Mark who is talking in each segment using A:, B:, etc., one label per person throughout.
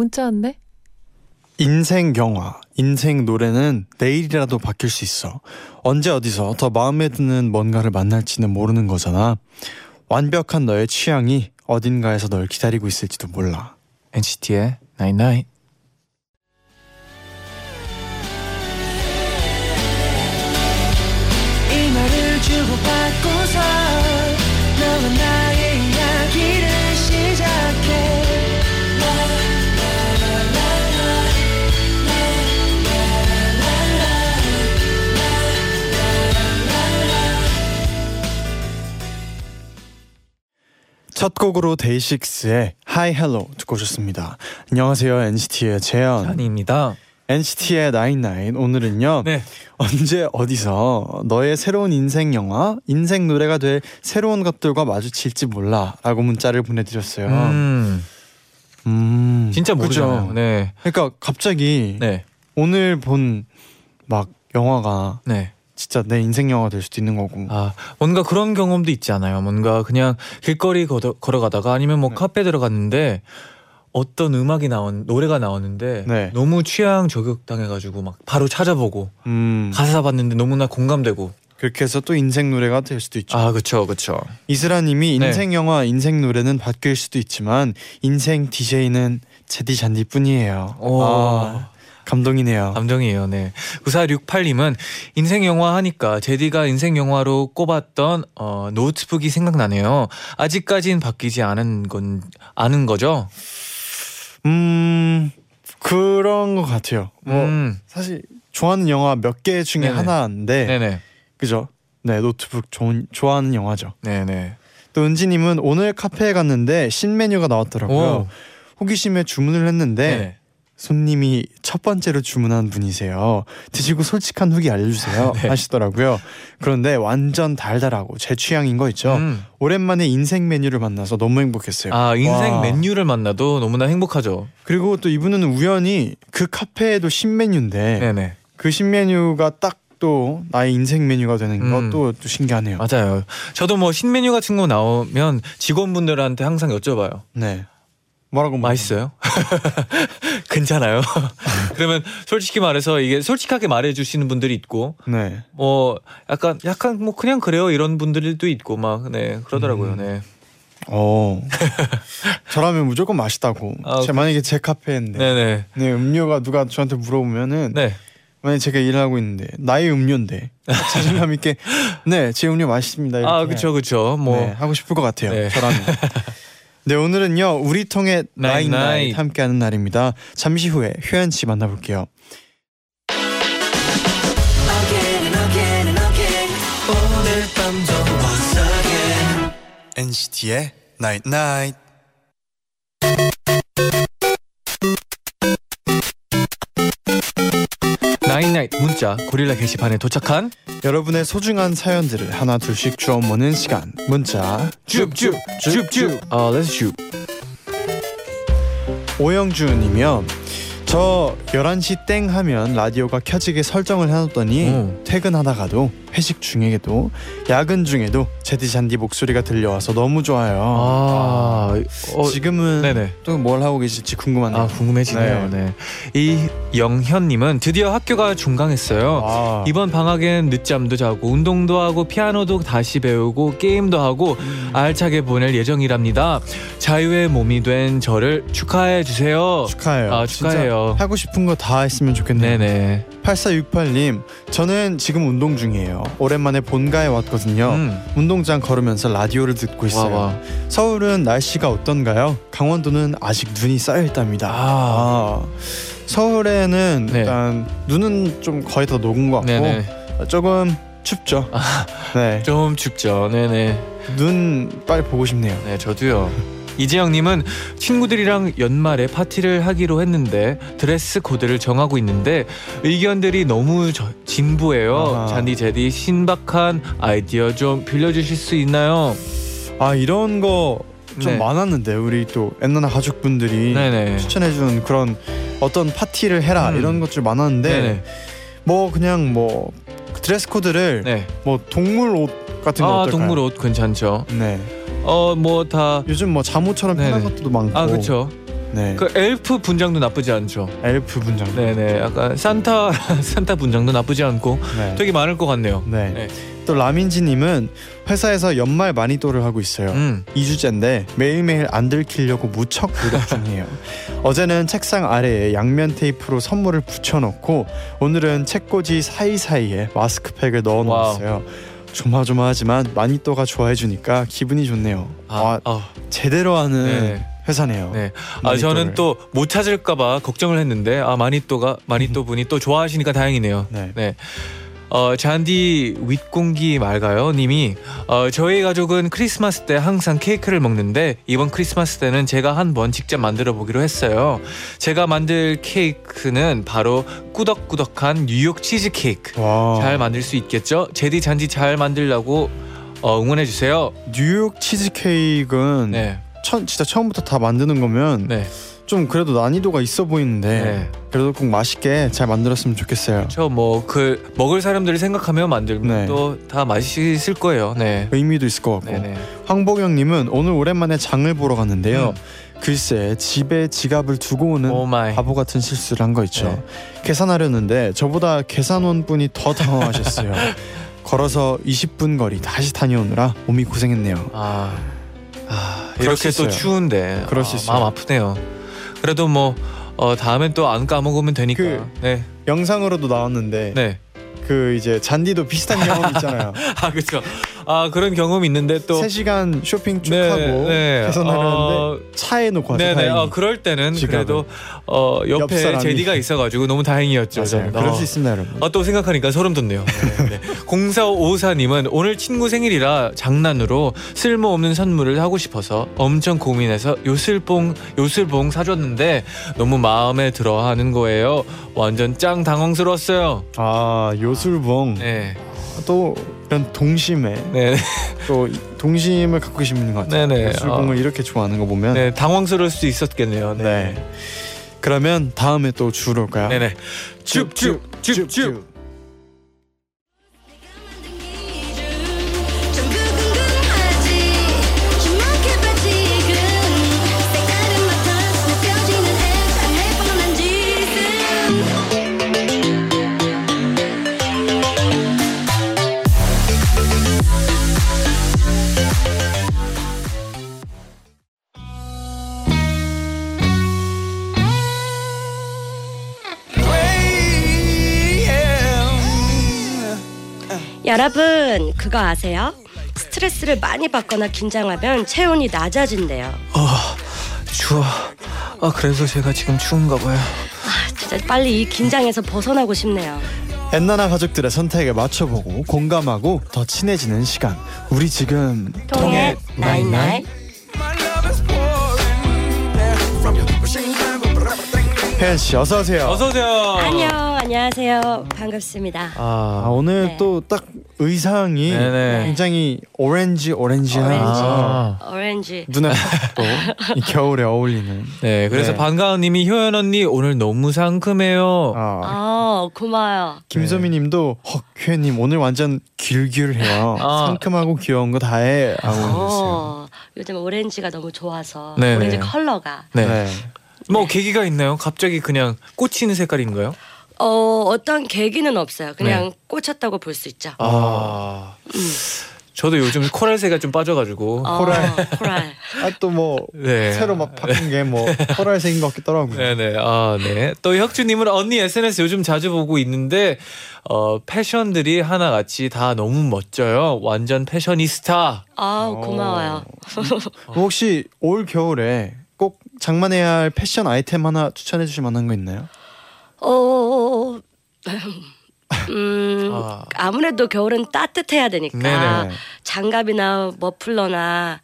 A: 문자 왔네.
B: 인생 영화, 인생 노래는 내일이라도 바뀔 수 있어. 언제 어디서 더 마음에 드는 뭔가를 만날지는 모르는 거잖아. 완벽한 너의 취향이 어딘가에서 널 기다리고 있을지도 몰라.
C: NCT의 Night Night.
D: 이
B: 첫 곡으로 데이식스의 Hi Hello 듣고 오셨습니다. 안녕하세요 NCT의 재현.
C: 한입니다.
B: NCT의 나인나인 오늘은요.
C: 네.
B: 언제 어디서 너의 새로운 인생 영화, 인생 노래가 될 새로운 것들과 마주칠지 몰라라고 문자를 보내드렸어요.
C: 음,
B: 음,
C: 진짜 모르죠. 네.
B: 그러니까 갑자기
C: 네.
B: 오늘 본 막 영화가
C: 네.
B: 진짜 내 인생 영화가 될 수도 있는 거고.
C: 아, 뭔가 그런 경험도 있지 않아요. 뭔가 그냥 길거리 걸어, 걸어가다가 아니면 뭐
B: 네.
C: 카페 들어갔는데 어떤 음악이 나온 노래가 나오는데
B: 네.
C: 너무 취향 저격당해가지고 막 바로 찾아보고
B: 음,
C: 가사 봤는데 너무나 공감되고
B: 그렇게 해서 또 인생 노래가 될 수도 있죠.
C: 아 그쵸 그쵸
B: 이슬아 님이
C: 네.
B: 인생 영화, 인생 노래는 바뀔 수도 있지만 인생 DJ는 제디 잔디뿐이에요.
C: 오.
B: 아, 감동이네요.
C: 감동이에요 네 9468님은 인생 영화 하니까 제디가 인생 영화로 꼽았던 어, 노트북이 생각나네요 아직까진 바뀌지 않은 건 아는 거죠
B: 음, 그런 것 같아요. 뭐
C: 음,
B: 사실 좋아하는 영화 몇 개 중에
C: 네네.
B: 하나인데,
C: 네네
B: 그죠? 네, 노트북 좋은 좋아하는 영화죠.
C: 네네
B: 또 은지님은 오늘 카페에 갔는데 신 메뉴가 나왔더라고요.
C: 오.
B: 호기심에 주문을 했는데
C: 네네
B: 손님이 첫 번째로 주문한 분이세요. 드시고 솔직한 후기 알려주세요
C: 네.
B: 하시더라고요. 그런데 완전 달달하고 제 취향인 거 있죠.
C: 음.
B: 오랜만에 인생 메뉴를 만나서 너무 행복했어요.
C: 아 인생
B: 와.
C: 메뉴를 만나도 너무나 행복하죠.
B: 그리고 또 이분은 우연히 그 카페에도 신메뉴인데
C: 네네
B: 그 신메뉴가 딱 또 나의 인생 메뉴가 되는
C: 음.
B: 것도 또 신기하네요.
C: 맞아요. 저도 뭐 신메뉴 같은 거 나오면 직원분들한테 항상 여쭤봐요.
B: 네. 뭐라고
C: 맛있어요? 괜찮아요? 그러면 솔직히 말해서 이게 솔직하게 말해주시는 분들이 있고
B: 네.
C: 뭐 약간 약간 뭐 그냥 그래요 이런 분들도 있고 막 네 그러더라고요.
B: 음.
C: 네.
B: 어. 저라면 무조건 맛있다고.
C: 아,
B: 제 만약에 제 카페인데
C: 네네
B: 네, 음료가 누가 저한테 물어보면은
C: 네.
B: 만약 에 제가 일을 하고 있는데 나의 음료인데 자신감 있게 네, 제 음료 맛있습니다. 이렇게
C: 아 그쵸 그쵸 뭐
B: 네, 하고 싶을 것 같아요.
C: 네.
B: 저라면. 네 오늘은요 우리
C: 통했나잇,
B: 나잇 나잇
C: 나잇.
B: 함께하는 날입니다. 잠시 후에 효연 씨 만나볼게요. NCT의 Night Night.
C: 나인나잇 문자 고릴라 게시판에 도착한
B: 여러분의 소중한 사연들을 하나 둘씩 주워 모는 시간. 문자.
C: 줍줍 줍줍. 아 let's 줍.
B: 오영주님이요. 저 11시 땡 하면 라디오가 켜지게 설정을 해놨더니
C: 음.
B: 퇴근하다가도 회식 중에도 야근 중에도 제디 잔디 목소리가 들려와서 너무 좋아요.
C: 아 어,
B: 지금은 또 뭘 하고 계실지 궁금하네요.
C: 아 궁금해지네요. 네. 이 영현님은 드디어 학교가 중강했어요.
B: 아.
C: 이번 방학엔 늦잠도 자고 운동도 하고 피아노도 다시 배우고 게임도 하고
B: 음.
C: 알차게 보낼 예정이랍니다. 자유의 몸이 된 저를 축하해 주세요.
B: 축하해요.
C: 아, 축하해요.
B: 하고 싶은 거 다 했으면 좋겠네요.
C: 네네.
B: 8468님, 저는 지금 운동 중이에요. 오랜만에 본가에 왔거든요.
C: 음.
B: 운동장 걸으면서 라디오를 듣고
C: 와
B: 있어요.
C: 와.
B: 서울은 날씨가 어떤가요? 강원도는 아직 눈이 쌓여 있답니다.
C: 아.
B: 아, 서울에는
C: 네.
B: 일단 눈은 좀 거의 다 녹은 것 같고
C: 네네.
B: 조금 춥죠. 네,
C: 좀 춥죠. 네네.
B: 눈 빨리 보고 싶네요.
C: 네 저도요. 이재영님은 친구들이랑 연말에 파티를 하기로 했는데 드레스 코드를 정하고 있는데 의견들이 너무 저- 진부해요. 잔디 제디 신박한 아이디어 좀 빌려주실 수 있나요?
B: 아 이런 거 좀
C: 네.
B: 많았는데 우리 또 엔나나 가족분들이
C: 네네.
B: 추천해준 그런 어떤 파티를 해라
C: 음.
B: 이런 것들 많았는데
C: 네네.
B: 뭐 그냥 뭐 드레스 코드를
C: 네.
B: 뭐 동물 옷 같은 거
C: 아
B: 어떨까요?
C: 동물 옷 괜찮죠.
B: 네.
C: 어 뭐 다.
B: 요즘 뭐 잠옷처럼 편한
C: 네네.
B: 것도 많고.
C: 아 그렇죠.
B: 네.
C: 그 엘프 분장도 나쁘지 않죠.
B: 엘프 분장.
C: 네네. 약간 산타 산타 분장도 나쁘지 않고
B: 네.
C: 되게 많을 것 같네요.
B: 네.
C: 네.
B: 또 라민지님은 회사에서 연말 마니또를 하고 있어요.
C: 음.
B: 2주째인데 매일매일 안 들키려고 무척 노력 중이에요. 어제는 책상 아래에 양면 테이프로 선물을 붙여놓고 오늘은 책꽂이 사이사이에 마스크팩을 넣어놓았어요. 조마조마하지만 마니또가 좋아해주니까 기분이 좋네요.
C: 아,
B: 와
C: 아,
B: 제대로 하는
C: 네.
B: 회사네요.
C: 네. 아 저는 또 못 찾을까봐 걱정을 했는데 아 마니또가 마니또 분이 또 좋아하시니까 다행이네요.
B: 네.
C: 네. 어 잔디 윗공기 말가요 님이 어 저희 가족은 크리스마스 때 항상 케이크를 먹는데 이번 크리스마스 때는 제가 한번 직접 만들어 보기로 했어요. 제가 만들 케이크는 바로 꾸덕꾸덕한 뉴욕 치즈 케이크.
B: 와
C: 잘 만들 수 있겠죠? 제디 잔디 잘 만들라고 어, 응원해 주세요.
B: 뉴욕 치즈 케이크는
C: 네.
B: 처, 진짜 처음부터 다 만드는 거면
C: 네.
B: 좀 그래도 난이도가 있어 보이는데
C: 네.
B: 그래도 꼭 맛있게 잘 만들었으면 좋겠어요.
C: 저뭐그 먹을 사람들을 생각하며 만들면
B: 네.
C: 또다 맛있을 거예요. 네.
B: 의미도 있을 것 같고
C: 네네.
B: 황보경님은 오늘 오랜만에 장을 보러 갔는데요.
C: 음.
B: 글쎄 집에 지갑을 두고 오는
C: oh my.
B: 바보 같은 실수를 한 거 있죠.
C: 네.
B: 계산하려는데 저보다 계산원 분이 더 당황하셨어요. 걸어서 20분 거리 다시 다녀오느라 몸이 고생했네요.
C: 아, 아 이렇게
B: 수
C: 또. 추운데
B: 그럴 수
C: 아,
B: 있어요.
C: 마음 아프네요. 그래도 뭐 어, 다음엔 또 안 까먹으면 되니까.
B: 그-
C: 네,
B: 영상으로도 나왔는데
C: 네.
B: 그 이제 잔디도 비슷한 경험 있잖아요.
C: 아 그렇죠. 아 그런 경험 이 있는데 또
B: 3시간 쇼핑 쭉
C: 네,
B: 하고
C: 네.
B: 계산하려는데
C: 어,
B: 차에 놓고 왔어요.
C: 네네. 어, 그럴 때는
B: 지갑을.
C: 그래도 어,
B: 옆
C: 옆에
B: 사람이.
C: 제디가 있어가지고 너무 다행이었죠.
B: 맞아요. 그럴
C: 어.
B: 수 있습니다, 여러분.
C: 아, 또 생각하니까 소름 돋네요. 네, 네. 0454님은 오늘 친구 생일이라 장난으로 쓸모없는 선물을 하고 싶어서 엄청 고민해서 요술봉 요술봉 사줬는데 너무 마음에 들어하는 거예요. 완전 짱 당황스러웠어요.
B: 아 요술봉
C: 네,
B: 또 이런 동심에
C: 네,
B: 또 이- 동심을 갖고 계시는 것 같아요.
C: 네네.
B: 요술봉을
C: 어.
B: 이렇게 좋아하는 거 보면
C: 네, 당황스러울 수 있었겠네요. 네,
B: 네. 그러면 다음에 또 주로 올까요?
C: 네, 네. 줍줍줍줍.
E: 여러분 그거 아세요? 스트레스를 많이 받거나 긴장하면 체온이 낮아진대요.
C: 아 추워. 아 그래서 제가 지금 추운가 봐요.
E: 아 진짜 빨리 이 긴장에서 벗어나고 싶네요.
B: 엔나나 가족들의 선택에 맞춰보고 공감하고 더 친해지는 시간. 우리 지금
E: 통했나잇나잇.
B: 효연 씨 어서 오세요.
C: 어서 오세요.
E: 안녕 안녕하세요 반갑습니다.
B: 아
C: 아,
B: 오늘
E: 네.
B: 또딱 의상이
C: 네네.
B: 굉장히 오렌지 오렌지한
E: 오렌지
C: 아.
E: 오렌지
B: 눈에 또이 겨울에 어울리는.
C: 네, 그래서
B: 네.
C: 반가운님이 효연 언니 오늘 너무 상큼해요.
B: 아,
E: 아 고마워요.
B: 김소미님도 헉 효연님 오늘 완전 길길해요.
C: 아.
B: 상큼하고 귀여운 거 다해 하고 있어요.
E: 어, 요즘 오렌지가 너무 좋아서
C: 네네.
E: 오렌지 컬러가
C: 네.
B: 네.
C: 뭐 계기가 있나요? 갑자기 그냥 꽂히는 색깔인가요?
E: 어 어떤 계기는 없어요. 그냥
C: 네.
E: 꽂혔다고 볼 수 있죠.
C: 아, 저도 요즘 코랄새가 좀 빠져가지고.
E: 어,
B: 코랄.
E: 코랄.
B: 아 또뭐
C: 네.
B: 새로 막 바뀐 게 뭐 코랄색인 것 같기도 하고요.
C: 네네. 아, 네. 또 혁주님은 언니 SNS 요즘 자주 보고 있는데, 어, 패션들이 하나같이 다 너무 멋져요. 완전 패셔니스타.
E: 아 고마워요.
B: 혹시 올 겨울에 꼭 장만해야 할 패션 아이템 하나 추천해 주실 만한 거 있나요?
E: 어, 음,
C: 아.
E: 아무래도 겨울은 따뜻해야 되니까
C: 네네.
E: 장갑이나 머플러나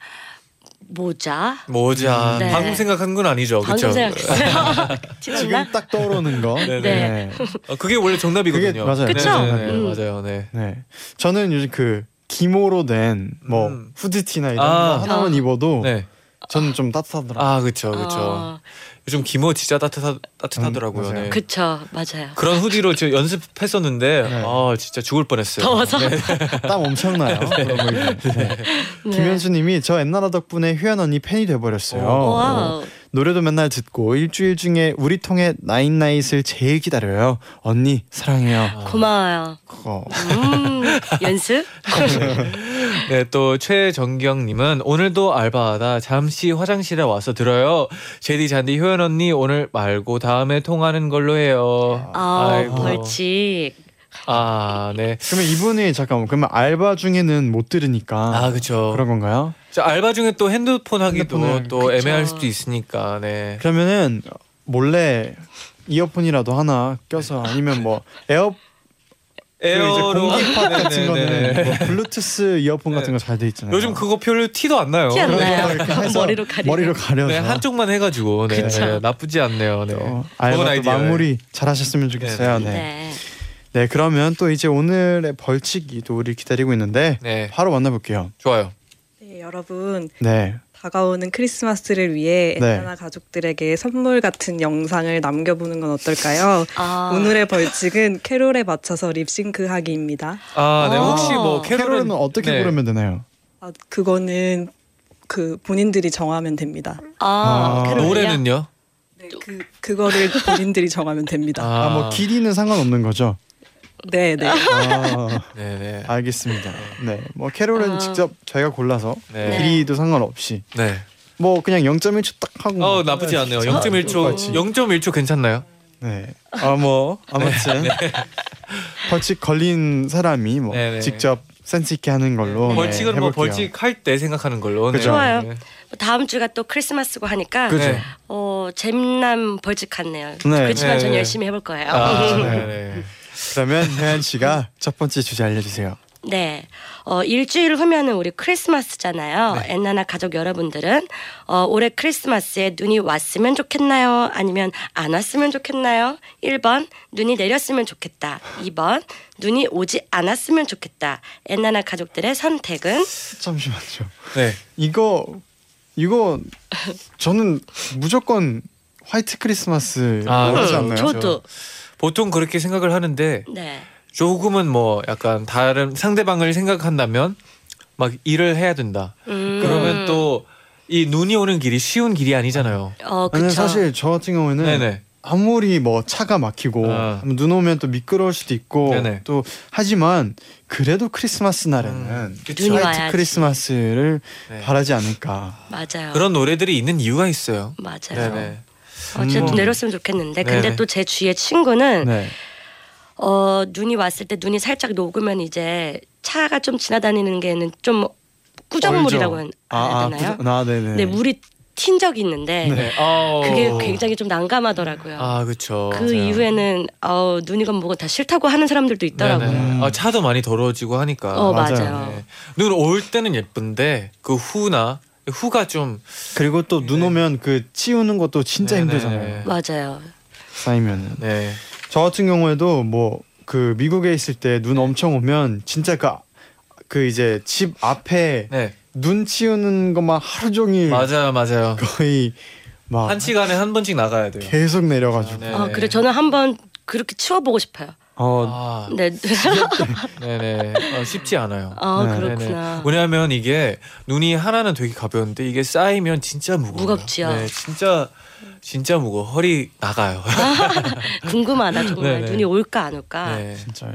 E: 모자.
C: 모자.
E: 네.
C: 방금 생각한 건 아니죠. 그렇죠?
E: 생각했어요.
B: 지금? 딱 떠오르는 거.
C: 네,
E: 네.
C: 어, 그게 원래 정답이거든요.
B: 그게 맞아요.
E: 그쵸?
C: 네,
E: 음.
C: 맞아요. 네.
B: 네. 저는 요즘 그 기모로 된뭐
C: 음.
B: 후드티나 이런
C: 아.
B: 거 하나만
E: 아.
B: 입어도
C: 네.
B: 저는 좀 따뜻하더라고요.
C: 아, 그렇죠. 그렇죠.
E: 어,
C: 요즘 기모 진짜 따뜻하 따뜻하더라고요.
B: 음, 맞아요.
C: 네.
E: 그쵸, 맞아요.
C: 그런 후디로 저 연습했었는데
B: 네.
C: 아 진짜 죽을 뻔했어요.
E: 더워서?
C: 네.
B: 땀 엄청나요. 거 입으면. 네. 김현수님이 저 엔나나 덕분에 휴연 언니 팬이 돼버렸어요. 노래도 맨날 듣고 일주일 중에 우리 통해 나인나잇을 제일 기다려요. 언니 사랑해요.
E: 고마워요.
B: 어.
E: 음, 연습?
C: 네, 또 최정경님은 오늘도 알바하다 잠시 화장실에 와서 들어요. 제디 잔디 효연 언니 오늘 말고 다음에 통하는 걸로 해요.
E: 아,
C: 아이고.
E: 벌칙.
C: 아, 네.
B: 그러면 이분이 잠깐만 그러면 알바 중에는 못 들으니까
C: 아, 그렇죠.
B: 그런 건가요?
C: 저 알바 중에 또 핸드폰 하기도
B: 핸드폰을-
C: 또
E: 그쵸.
C: 애매할 수도 있으니까. 네.
B: 그러면은 몰래 이어폰이라도 하나 껴서 아니면 뭐 air 그
C: air로
B: 공기팟
C: 네,
B: 같은
C: 네,
B: 거는
C: 네.
B: 뭐 블루투스 이어폰
C: 네.
B: 같은 거 잘 돼 있잖아요.
C: 요즘 그거 별로 티도 안 나요.
E: 티 안 나요. 머리로 가리고.
B: 머리로 가려서
C: 네, 한쪽만 해가지고 네. 네, 나쁘지 않네요. 네. 아이디어예요.
B: 마무리 잘하셨으면 좋겠어요. 네. 네.
E: 네.
B: 그러면 또 이제 오늘의 벌칙이 또 우리 기다리고 있는데
C: 네,
B: 바로 만나볼게요.
C: 좋아요.
F: 네, 여러분
B: 네.
F: 다가오는 크리스마스를 위해
B: 네.
F: 엔나나 가족들에게 선물 같은 영상을 남겨보는 건 어떨까요?
E: 아,
F: 오늘의 벌칙은 캐롤에 맞춰서 립싱크하기입니다.
C: 아, 네.
E: 아.
C: 혹시 뭐
B: 캐롤은
C: 캐롤은
B: 어떻게
C: 네.
B: 부르면 되나요?
F: 아, 그거는 그 본인들이 정하면 됩니다.
E: 아,
B: 아?
C: 노래는요?
F: 네, 그 그거를 본인들이 정하면 됩니다.
B: 아, 뭐 길이는 상관없는 거죠?
F: 네, 네.
B: 아,
C: 네 네.
B: 알겠습니다. 네. 뭐 캐롤은
E: 아.
B: 직접 저희가 골라서
C: 네.
B: 길이도 상관없이
C: 네.
B: 뭐 그냥 0.1초 딱 하고
C: 어 나쁘지 않네요.
B: 진짜
C: 0.1초,
B: 똑같이.
C: 0.1초 괜찮나요?
B: 네. 아뭐 아무튼 벌칙 걸린 사람이 뭐
C: 네, 네.
B: 직접 센스 있게 하는 걸로 네,
C: 벌칙은 뭐
B: 해볼게요.
C: 벌칙 할 때 생각하는 걸로. 네.
E: 좋아요.
C: 네.
E: 다음 주가 또 크리스마스고 하니까
B: 그죠.
C: 네.
E: 어, 재미난 벌칙 같네요.
B: 네.
E: 그렇지만
C: 네,
E: 전
C: 네.
E: 열심히 해볼 거예요.
C: 아, 네, 네.
B: 그러면 혜연 씨가 첫 번째 주제 알려주세요.
E: 네. 어, 일주일 후면은 우리 크리스마스잖아요.
C: 네.
E: 엔나나 가족 여러분들은 어, 올해 크리스마스에 눈이 왔으면 좋겠나요? 아니면 안 왔으면 좋겠나요? 1번 눈이 내렸으면 좋겠다. 2번 눈이 오지 않았으면 좋겠다. 엔나나 가족들의 선택은
B: 잠시만요.
C: 네.
B: 이거 이거 저는 무조건 화이트 크리스마스
C: 아,
B: 하지
C: 그렇죠.
B: 않나요?
E: 저도
C: 보통 그렇게 생각을 하는데
E: 네.
C: 조금은 뭐 약간 다른 상대방을 생각한다면 막 일을 해야 된다.
E: 음.
C: 그러면 또 이 눈이 오는 길이 쉬운 길이 아니잖아요.
E: 어,
B: 아니
E: 그쵸.
B: 사실 저 같은 경우에는
C: 네네.
B: 아무리 뭐 차가 막히고
C: 아.
B: 눈 오면 또 미끄러울 수도 있고
C: 네네.
B: 또 하지만 그래도 크리스마스 날에는
C: 음, 그쵸.
E: 눈이
B: 화이트
E: 와야지.
B: 크리스마스를
C: 네.
B: 바라지 않을까.
E: 맞아요.
C: 그런 노래들이 있는 이유가 있어요.
E: 맞아요.
C: 네네.
E: 어쨌든
B: 음.
E: 내렸으면 좋겠는데
C: 네네.
E: 근데 또제 주위의 친구는
B: 네.
E: 어 눈이 왔을 때 눈이 살짝 녹으면 이제 차가 좀 지나다니는 게는 좀 꾸정물이라고. 해야
B: 아, 아,
E: 되나요?
B: 부- 아, 네네.
E: 네 물이 튄 적이 있는데
C: 네. 어.
E: 그게 굉장히 좀 난감하더라고요.
C: 아 그렇죠.
E: 그 이후에는 어, 눈이건 뭐건 다 싫다고 하는 사람들도 있더라고요.
B: 음.
C: 아, 차도 많이 더러워지고 하니까.
E: 어
B: 맞아요.
E: 맞아요.
C: 네. 눈올 때는 예쁜데 그 후나 후가 좀
B: 그리고 또 눈 오면 그 치우는 것도 진짜
C: 네네.
B: 힘들잖아요.
E: 맞아요.
B: 쌓이면은.
C: 네.
B: 저 같은 경우에도 뭐 그 미국에 있을 때 눈 엄청 오면 진짜 그, 그 이제 집 앞에
C: 네.
B: 눈 치우는 것만 하루 종일
C: 맞아요, 맞아요.
B: 거의 막
C: 한 시간에 한 번씩 나가야 돼요.
B: 계속 내려가지고.
C: 네.
E: 아 그래 저는 한번 그렇게 치워보고 싶어요.
B: 어
C: 아,
E: 네.
C: 네네. 어, 쉽지 않아요.
E: 아
B: 네.
E: 그렇구나.
C: 왜냐하면 이게 눈이 하나는 되게 가벼운데 이게 쌓이면 진짜 무거워요.
E: 무겁지요.
C: 네, 진짜 진짜 무거워. 허리 나가요.
E: 궁금하다 정말
C: 네네.
E: 눈이 올까 안 올까.
C: 네.
B: 진짜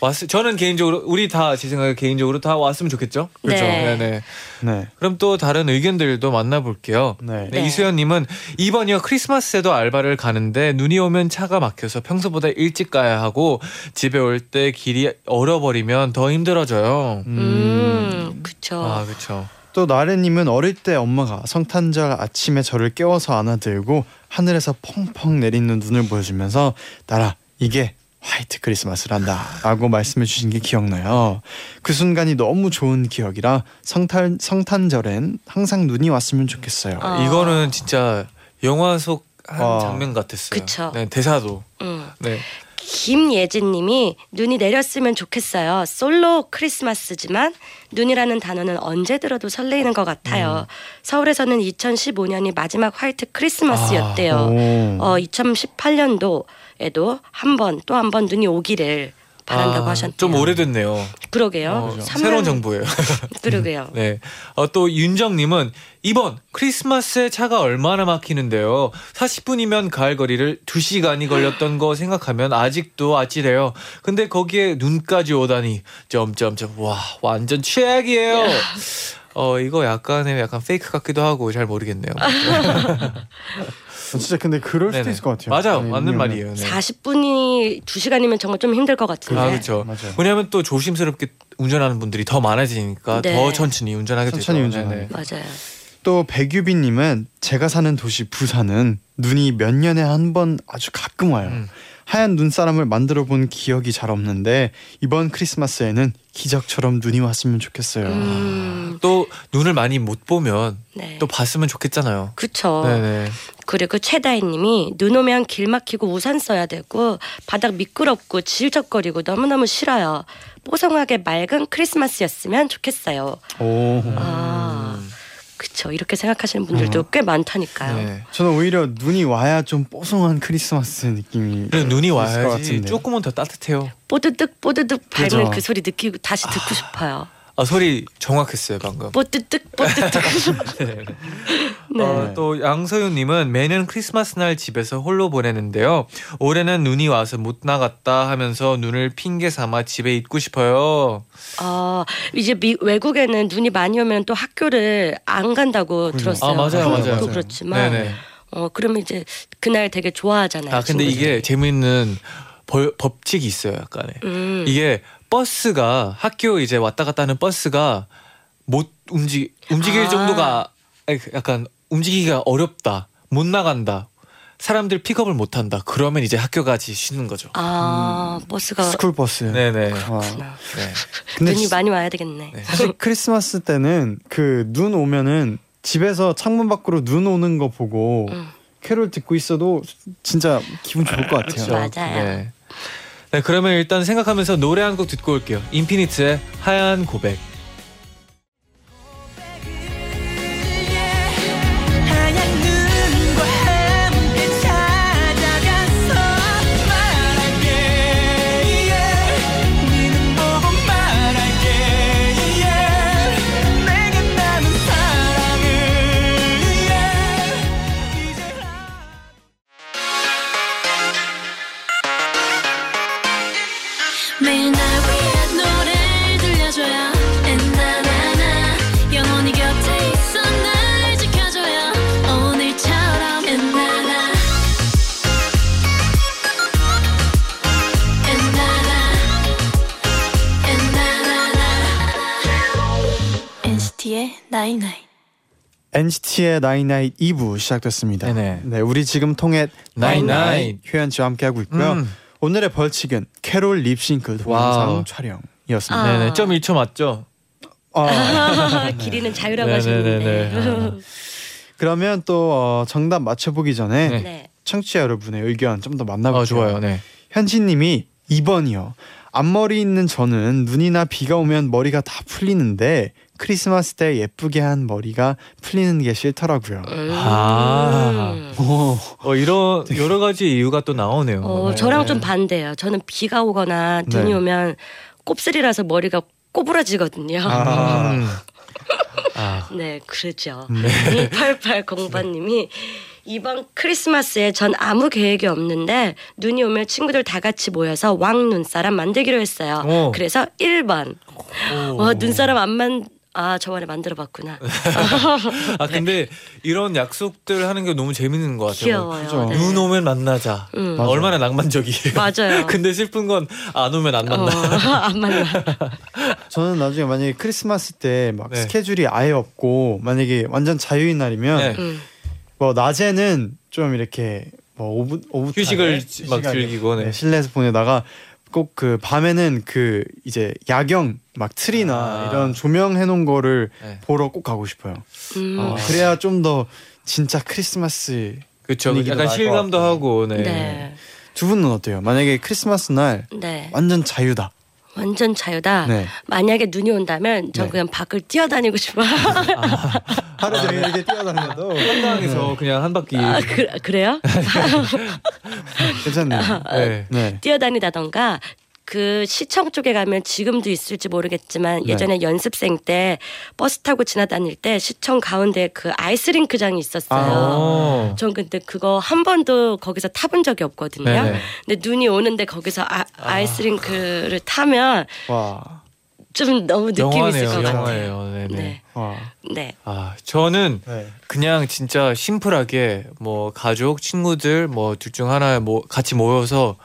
C: 왔 저는 개인적으로 우리 다 제 생각에 개인적으로 다 왔으면 좋겠죠. 그렇죠.
E: 네.
C: 네.
B: 네.
C: 그럼 또 다른 의견들도 만나볼게요.
B: 네.
C: 네,
E: 네.
C: 이수연님은 이번이요 크리스마스에도 알바를 가는데 눈이 오면 차가 막혀서 평소보다 일찍 가야 하고 집에 올 때 길이 얼어버리면 더 힘들어져요.
E: 음, 그쵸.
C: 아 그렇죠.
B: 또 나래님은 어릴 때 엄마가 성탄절 아침에 저를 깨워서 안아들고 하늘에서 펑펑 내리는 눈을 보여주면서 나라 이게 화이트 크리스마스를 한다라고 말씀해 주신 게 기억나요. 그 순간이 너무 좋은 기억이라 성탄 성탄절엔 항상 눈이 왔으면 좋겠어요.
E: 아.
C: 이거는 진짜 영화 속한
B: 아.
C: 장면 같았어요.
E: 그쵸.
C: 네, 대사도.
E: 음.
C: 네.
E: 김예진님이 눈이 내렸으면 좋겠어요. 솔로 크리스마스지만 눈이라는 단어는 언제 들어도 설레이는 것 같아요. 서울에서는 2015년이 마지막 화이트 크리스마스였대요.
B: 오.
E: 어, 2018년도에도 한 번 또 한 번 눈이 오기를 바란다고
C: 아,
E: 하셨대요.
C: 좀 오래됐네요.
E: 그러게요.
C: 어,
E: 삼
C: 새로운
E: 년-
C: 정보예요.
E: 그러게요.
C: 네. 어, 또 윤정님은 이번 크리스마스에 차가 얼마나 막히는데요. 40분이면 가을 거리를 2시간이 걸렸던 거 생각하면 아직도 아찔해요. 근데 거기에 눈까지 오다니 점점점 와 완전 최악이에요. 어 이거 약간의 약간 페이크 같기도 하고 잘 모르겠네요.
B: 어, 진짜 근데 그럴 수도
C: 네네.
B: 있을 것 같아요.
C: 맞아요,
B: 네,
C: 맞는 말이에요. 네.
E: 40분이 2시간이면 정말 좀 힘들 것 같은데.
C: 아 그렇죠.
B: 맞아요.
C: 왜냐하면 또 조심스럽게 운전하는 분들이 더 많아지니까
E: 네.
C: 더 천천히 운전하게 되죠.
B: 천천히 운전하는
C: 네네.
E: 맞아요.
B: 또 백유빈 님은 제가 사는 도시 부산은 눈이 몇 년에 한 번 아주 가끔 와요.
C: 음.
B: 하얀 눈사람을 만들어 본 기억이 잘 없는데 이번 크리스마스에는 기적처럼 눈이 왔으면 좋겠어요.
E: 음,
C: 또 눈을 많이 못 보면
E: 네.
C: 또 봤으면 좋겠잖아요.
E: 그쵸.
C: 네네.
E: 그리고 최다희님이 눈 오면 길 막히고 우산 써야 되고 바닥 미끄럽고 질적거리고 너무너무 싫어요. 뽀송하게 맑은 크리스마스였으면 좋겠어요.
B: 오.
E: 아, 그쵸. 이렇게 생각하시는 분들도 꽤 많다니까요.
C: 네.
B: 저는 오히려 눈이 와야 좀 뽀송한 크리스마스 느낌이
C: 그래 눈이 와야지. 조금은 더 따뜻해요.
E: 뽀드득 뽀드득 밟은
B: 그죠.
E: 그 소리 느끼고 다시 듣고 싶어요.
C: 아 소리 정확했어요 방금.
E: 뽀드득 뽀드득. 네.
C: 어, 또 양서윤님은 매년 크리스마스 날 집에서 홀로 보내는데요. 올해는 눈이 와서 못 나갔다 하면서 눈을 핑계 삼아 집에 있고 싶어요.
E: 아 이제 미, 외국에는 눈이 많이 오면 또 학교를 안 간다고
B: 그죠.
E: 들었어요.
C: 아 맞아요
E: 한국도
C: 맞아요.
E: 그렇지만
C: 네네.
E: 어 그러면 이제 그날 되게 좋아하잖아요.
C: 아 근데
E: 친구들이.
C: 이게 재밌는 벌, 법칙이 있어요 약간의.
E: 음.
C: 이게 버스가 학교 이제 왔다 갔다 하는 버스가 못 움직 움직일
E: 아.
C: 정도가 약간 움직이기가 어렵다 못 나간다 사람들 픽업을 못 한다 그러면 이제 학교까지 쉬는 거죠.
E: 아 버스가
B: 스쿨 버스.
C: 네네.
B: 와.
E: 그렇구나.
C: 네.
B: 근데
E: 눈이
B: 지-
E: 많이 와야 되겠네.
C: 네.
B: 사실 크리스마스 때는 그 눈 오면은 집에서 창문 밖으로 눈 오는 거 보고
E: 음.
B: 캐롤 듣고 있어도 진짜 기분 좋을 것 같아요.
E: 그렇죠. 맞아요.
C: 네. 네 그러면 일단 생각하면서 노래 한 곡 듣고 올게요. 인피니트의 하얀 고백.
G: NCT의
B: 나인나잇 2부 시작됐습니다.
C: 네네.
B: 네, 우리 지금
C: 통했나잇나잇.
B: 효연 씨와 함께 하고 있고요.
C: 음.
B: 오늘의 벌칙은 캐롤 립싱크 동영상
C: wow.
B: 촬영이었습니다.
E: 아.
C: 네네. 점 1초 맞죠?
B: 어,
E: 길이는 자유라고
C: 네네네네.
E: 하시는데.
B: 그러면 또 어, 정답 맞춰보기 전에
C: 네.
E: 네.
B: 청취자 여러분의 의견 좀 더 만나볼게요.
C: 아 좋아요. 네.
B: 현진님이 2번이요. 앞머리 있는 저는 눈이나 비가 오면 머리가 다 풀리는데 크리스마스 때 예쁘게 한 머리가 풀리는 게 싫더라고요.
E: 음.
C: 아.
B: 오,
C: 어 이런 여러 가지 이유가 또 나오네요.
E: 어,
C: 네.
E: 저랑 좀 반대예요. 저는 비가 오거나 눈이
B: 네.
E: 오면 곱슬이라서 머리가 꼬부라지거든요.
B: 아.
C: 음. 아.
E: 네, 그러죠.
B: 네.
E: 8808님이 이번 크리스마스에 전 아무 계획이 없는데 눈이 오면 친구들 다 같이 모여서 왕 눈사람 만들기로 했어요.
C: 오.
E: 그래서 1번.
C: 오.
E: 어, 눈사람 안 만, 아, 저번에 만들어 봤구나.
C: 아 근데 이런 약속들 하는 게 너무 재밌는 것 같아요.
E: 귀여워요.
B: 그죠.
E: 네.
C: 눈 오면 만나자.
E: 음.
B: 맞아요.
C: 얼마나 낭만적이에요.
E: 맞아요.
C: 근데 슬픈 건 안 오면 안 만나.
E: 어, 안 만나.
B: 저는 나중에 만약에 크리스마스 때 막
C: 네.
B: 스케줄이 아예 없고 만약에 완전 자유인 날이면
C: 네.
E: 음.
B: 뭐 낮에는 좀 이렇게 뭐 오붓 오붓
C: 휴식을 막 즐기고 네.
B: 네, 실내에서 보내다가 꼭 그 밤에는 그 이제 야경 막 트리나
C: 아.
B: 이런 조명해 놓은 거를
C: 네.
B: 보러 꼭 가고 싶어요.
E: 음.
B: 어, 그래야 좀 더 진짜 크리스마스
C: 그렇죠.
B: 분위기도
C: 약간 실감도
B: 같고.
C: 하고 네.
E: 네.
B: 두 분은 어때요? 만약에 크리스마스 날
E: 네.
B: 완전 자유다.
E: 완전 자유다.
B: 네.
E: 만약에 눈이 온다면 전
B: 네.
E: 그냥 밖을 뛰어다니고 싶어.
B: 하루 종일 이렇게 뛰어다녀도
C: 한강에서 그냥 한 바퀴
E: 아, 그, 그래요?
B: 괜찮네요.
C: 네.
B: 네.
E: 뛰어다니다던가 그 시청 쪽에 가면 지금도 있을지 모르겠지만
B: 네.
E: 예전에 연습생 때 버스 타고 지나다닐 때 시청 가운데 그 아이스링크장이 있었어요.
C: 어.
E: 전 근데 그거 한 번도 거기서 타본 적이 없거든요.
C: 네네.
E: 근데 눈이 오는데 거기서 아, 아이스링크를 타면
B: 와.
E: 좀 너무 느낌 있을
C: 영화네요.
E: 것 같아요.
C: 영화예요. 네네.
E: 네,
B: 와.
E: 네.
C: 아 저는
B: 네.
C: 그냥 진짜 심플하게 뭐 가족, 친구들 뭐 둘 중 하나 뭐 같이 모여서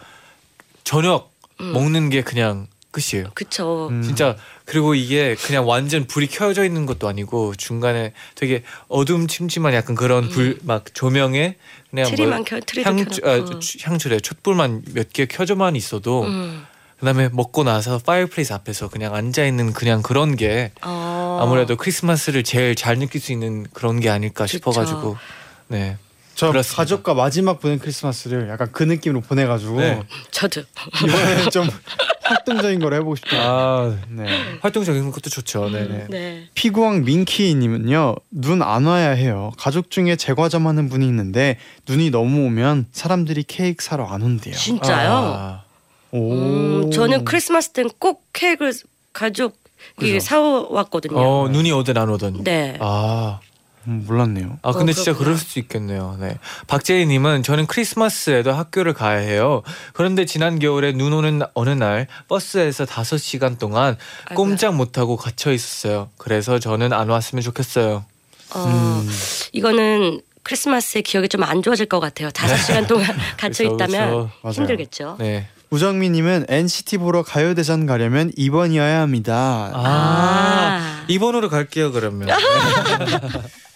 C: 저녁
E: 음.
C: 먹는 게 그냥 끝이에요.
E: 그쵸.
B: 음.
C: 진짜 그리고 이게 그냥 완전 불이 켜져 있는 것도 아니고 중간에 되게 어둠침침한 약간 그런 불 막 조명에 그냥
E: 음. 트리만 켜, 트리도
C: 향주,
E: 켜놓고.
C: 아, 추- 향초래 촛불만 몇 개 켜져만 있어도
E: 음.
C: 그다음에 먹고 나서 fireplace 앞에서 그냥 앉아 있는 그냥 그런 게
E: 어.
C: 아무래도 크리스마스를 제일 잘 느낄 수 있는 그런 게 아닐까
E: 그쵸.
C: 싶어가지고 네
B: 저
C: 그렇습니다.
B: 가족과 마지막 보낸 크리스마스를 약간 그 느낌으로 보내가지고
C: 네.
E: 저도.
B: 이번에 좀 활동적인 걸 해보고 싶다.
C: 아,
B: 네.
C: 활동적인 것도 좋죠. 네 네.
E: 네.
B: 피구왕 민키님은요 눈 안 와야 해요. 가족 중에 제과점 하는 분이 있는데 눈이 너무 오면 사람들이 케이크 사러 안 온대요.
E: 진짜요?
C: 아,
B: 오.
E: 음, 저는 크리스마스 때는 꼭 케이크를 가족이
B: 그죠.
E: 사왔거든요.
C: 어 눈이 오든 안 오든.
E: 네.
C: 아,
B: 음, 몰랐네요.
C: 아 근데
E: 어,
C: 진짜. 그럴 수도 있겠네요. 네. 박재희님은 저는 크리스마스에도 학교를 가야 해요. 그런데 지난 겨울에 눈 오는 어느 날 버스에서 5 시간 동안. 꼼짝 못 하고 갇혀 있었어요. 그래서 저는 안 왔으면 좋겠어요.
E: 어,
B: 음.
E: 이거는 크리스마스의 기억이 좀 안 좋아질 것 같아요. 다섯 시간 동안 갇혀
C: 그쵸,
E: 있다면
C: 그쵸.
E: 힘들겠죠.
C: 네.
B: 우정미님은 NCT 보러 가요대전 가려면 2번이어야 합니다.
C: 아,
E: 아.
C: 2번으로 갈게요 그러면.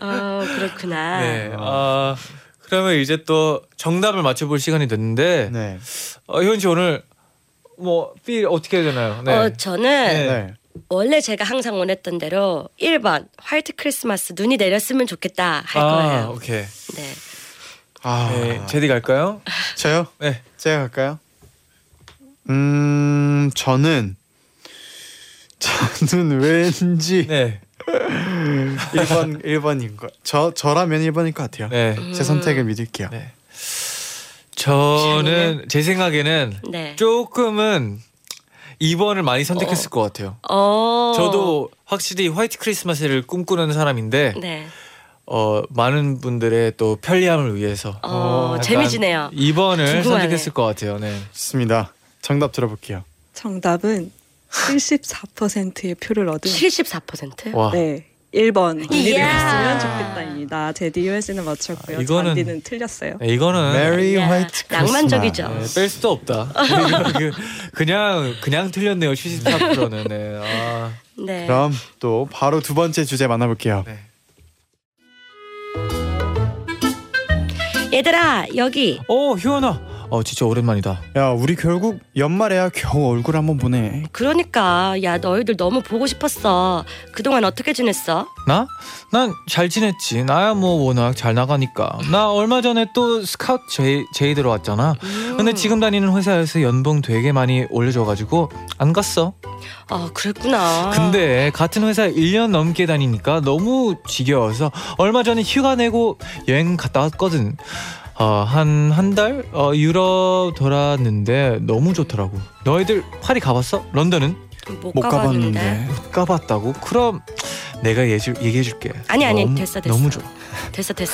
E: 어, 그렇구나.
C: 네. 아 그러면 이제 또 정답을 맞춰볼 시간이 됐는데
B: 네.
C: 어, 효은 씨 오늘 뭐필 어떻게 해야 되나요? 네.
E: 어, 저는
C: 네.
B: 네.
E: 원래 제가 항상 원했던 대로 1번 화이트 크리스마스 눈이 내렸으면 좋겠다 할
C: 아
E: 거예요.
C: 오케이.
E: 네.
B: 아,
C: 네. 제디 갈까요?
B: 저요?
C: 네.
B: 제가 갈까요? 음, 저는 저는 왠지
C: 네.
B: 1번 1번인 거. 저 저라면 1번일 것 같아요.
C: 네.
B: 제 선택을 믿을게요.
C: 네. 저는 제 생각에는
E: 네.
C: 조금은 2번을 많이 선택했을 것 같아요.
E: 어.
C: 저도 확실히 화이트 크리스마스를 꿈꾸는 사람인데
E: 네.
C: 어, 많은 분들의 또 편리함을 위해서
E: 어,
C: 약간
E: 재미지네요.
C: 2번을
E: 궁금하네.
C: 선택했을 것 같아요. 네.
B: 좋습니다. 정답 들어볼게요.
F: 정답은 74%의 표를 얻은
E: 74%?
C: 와.
F: 네. 1번 눈이
E: 이야.
F: 내렸으면 좋겠다입니다. 제디 유엔씨는 맞췄고요.
C: 아, 이거는-
F: 잔디는 틀렸어요.
C: 네, 이거는
B: 메리
E: 야,
B: 화이트.
E: 낭만적이죠.
C: 네, 뺄 수도 없다. 그- 그냥 그냥 틀렸네요. 74%는. 네. 아,
E: 네.
B: 그럼 또 바로 두 번째 주제 만나볼게요.
C: 네.
E: 얘들아 여기
C: 어, 효연아. 어, 진짜 오랜만이다.
B: 야, 우리 결국 연말에야 겨우 얼굴 한번 보네.
E: 그러니까 야 너희들 너무 보고 싶었어. 그동안 어떻게 지냈어?
C: 나? 난 잘 지냈지. 나야 뭐 워낙 잘 나가니까. 나 얼마 전에 또 스카우트 제이, 제이 들어왔잖아.
E: 음.
C: 근데 지금 다니는 회사에서 연봉 되게 많이 올려줘가지고 안 갔어.
E: 아 그랬구나.
C: 근데 같은 회사 1년 넘게 다니니까 너무 지겨워서 얼마 전에 휴가 내고 여행 갔다 왔거든. 어, 한한 달? 어, 유럽 돌았는데 너무 좋더라고. 너희들 파리 가봤어? 런던은?
E: 못,
B: 못
E: 가봤는데.
B: 가봤는데.
C: 못 가봤다고? 그럼 내가 얘기해 줄게.
E: 아니 아니
C: 너무,
E: 됐어 됐어.
C: 너무 좋아.
E: 됐어 됐어.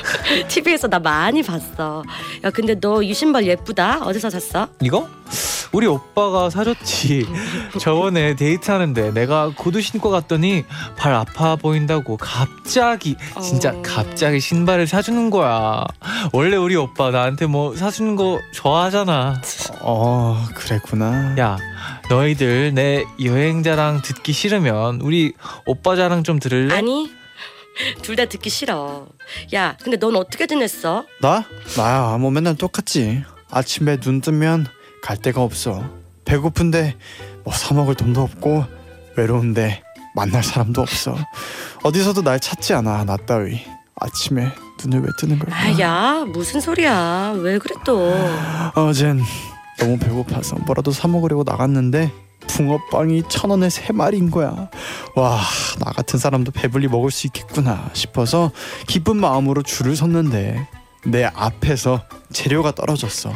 E: TV에서 나 많이 봤어. 야 근데 너 이 신발 예쁘다. 어디서 샀어?
C: 이거? 우리 오빠가 사줬지. 저번에 데이트하는데 내가 구두 신고 갔더니 발 아파 보인다고 갑자기 진짜
E: 어.
C: 갑자기 신발을 사주는 거야. 원래 우리 오빠 나한테 뭐 사주는 거 좋아하잖아.
B: 어, 그랬구나.
C: 야, 너희들 내 여행 자랑 듣기 싫으면 우리 오빠 자랑 좀 들을래?
E: 아니 둘 다 듣기 싫어. 야, 근데 넌 어떻게 지냈어?
B: 나? 나야 뭐 맨날 똑같지 아침에 눈 뜨면 갈 데가 없어 배고픈데 뭐 사 먹을 돈도 없고 외로운데 만날 사람도 없어 어디서도 날 찾지 않아 나 따위 아침에 눈을 왜 뜨는 걸까
E: 아, 야, 무슨 소리야? 왜 그래 또?
B: 어젠 너무 배고파서 뭐라도 사 먹으려고 나갔는데 붕어빵이 천 원에 세 마리인 거야. 와, 나 같은 사람도 배불리 먹을 수 있겠구나 싶어서 기쁜 마음으로 줄을 섰는데 내 앞에서 재료가 떨어졌어.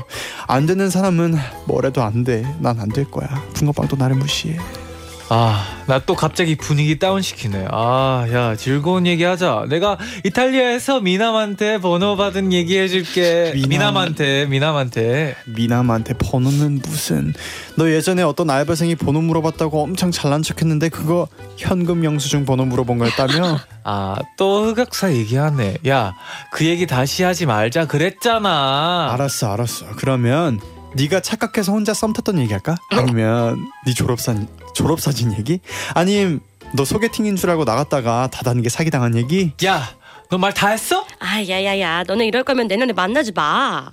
B: 안 되는 사람은 뭐래도 안 돼. 난 안 될 거야. 붕어빵도 나를 무시해.
C: 아, 나 또 갑자기 분위기 다운시키네. 아, 야, 즐거운 얘기 하자. 내가 이탈리아에서 미남한테 번호 받은 얘기 해줄게.
B: 미남.
C: 미남 한테, 미남한테.
B: 미남한테 번호는 무슨? 너 예전에 어떤 알바생이 번호 물어봤다고 엄청 잘난 척 했는데 그거 현금 영수증 번호 물어본 거였다며?
C: 아, 또 흑역사 얘기하네. 야, 그 얘기 다시 하지 말자 그랬잖아.
B: 알았어 알았어 그러면 네가 착각해서 혼자 썸 탔던 얘기할까? 아니면 네 졸업사진 졸업사진 얘기? 아님 너 소개팅인 줄 알고 나갔다가 다단계 사기당한 얘기?
C: 야, 너 말 다 했어?
E: 아, 야야야, 너네 이럴 거면 내년에 만나지 마.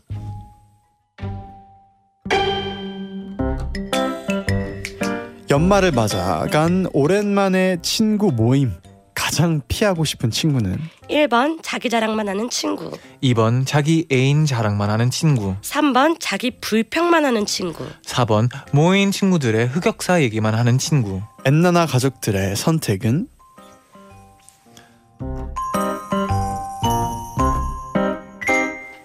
B: 연말을 맞아 간 오랜만에 친구 모임 가장 피하고 싶은 친구는
E: 1번 자기 자랑만 하는 친구.
C: 2번 자기 애인 자랑만 하는 친구.
E: 3번 자기 불평만 하는 친구.
C: 4번 모인 친구들의 흑역사 얘기만 하는 친구.
B: 엔나나 가족들의 선택은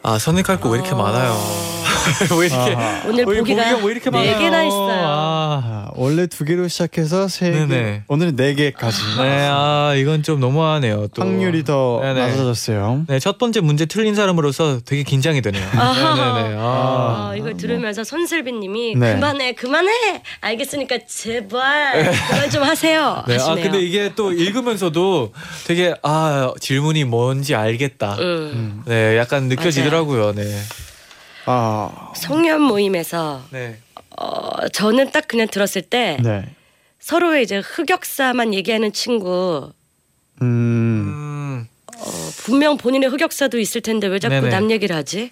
C: 아, 선택할 거 왜 이렇게
E: 어.
C: 많아요? 왜 이렇게
B: 아하.
E: 오늘
C: 왜
E: 보기가
C: 왜 이렇게
E: 네
C: 많아요?
E: 개나 있어요.
C: 아.
B: 아, 원래 두 개로 시작해서 세 개,
C: 네네.
B: 오늘은 네 개까지
C: 네, 아, 이건 좀 너무하네요. 또.
B: 확률이 더
C: 네네.
B: 낮아졌어요.
C: 네, 첫 번째 문제 틀린 사람으로서 되게 긴장이 되네요.
E: 아하.
C: 네네네. 아.
E: 아, 이걸 들으면서 손슬비님이
B: 네.
E: 그만해 그만해 알겠으니까 제발 그만 좀 하세요
C: 네, 아
E: 하시네요.
C: 근데 이게 또 읽으면서도 되게 아 질문이 뭔지 알겠다.
E: 음.
C: 네, 약간 느껴지더라고요. 네,
B: 아,
E: 송년 모임에서
C: 네,
E: 어, 저는 딱 그냥 들었을 때
B: 네.
E: 서로의 이제 흑역사만 얘기하는 친구
B: 음,
C: 음,
E: 어, 분명 본인의 흑역사도 있을 텐데 왜 자꾸
C: 네네.
E: 남 얘기를 하지?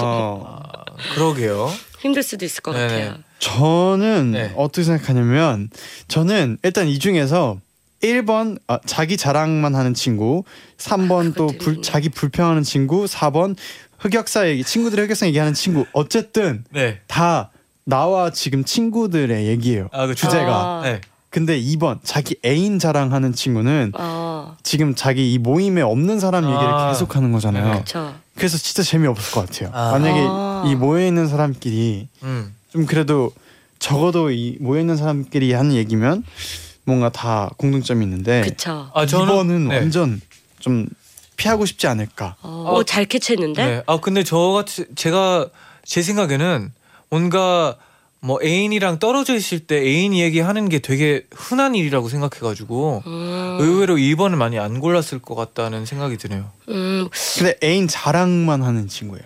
B: 어,
C: 그러게요.
E: 힘들 수도 있을 것
C: 네네.
E: 같아요.
B: 저는
C: 네.
B: 어떻게 생각하냐면 저는 일단 이 중에서 1번 아, 자기 자랑만 하는 친구, 3번 또
E: 그것들이.
B: 불, 자기 불평하는 친구, 4번 흑역사 얘기, 친구들의 흑역사 얘기하는 친구. 어쨌든
C: 네,
B: 다 나와 지금 친구들의 얘기예요.
C: 아, 그쵸.
B: 주제가.
E: 아.
C: 네,
B: 근데 2번 자기 애인 자랑하는 친구는
E: 어,
B: 지금 자기 이 모임에 없는 사람 얘기를
C: 아.
B: 계속 하는 거잖아요.
C: 네.
E: 그렇죠.
B: 그래서 진짜 재미없을 것 같아요.
C: 아.
B: 만약에
E: 아.
B: 이 모여 있는 사람끼리
C: 음,
B: 좀 그래도 적어도 이 모여 있는 사람끼리 하는 얘기면 뭔가 다 공통점이 있는데
E: 그렇죠.
C: 아 저는
B: 이번은
C: 네.
B: 완전 좀 피하고 싶지 않을까.
E: 어, 어, 잘 캐치했는데.
C: 네. 아 근데 저 같이 제가 제 생각에는 뭔가 뭐 애인이랑 떨어져 있을 때 애인 얘기하는 게 되게 흔한 일이라고 생각해가지고
E: 음,
C: 의외로 2번을 많이 안 골랐을 것 같다는 생각이 드네요.
E: 음,
B: 근데 애인 자랑만 하는 친구예요.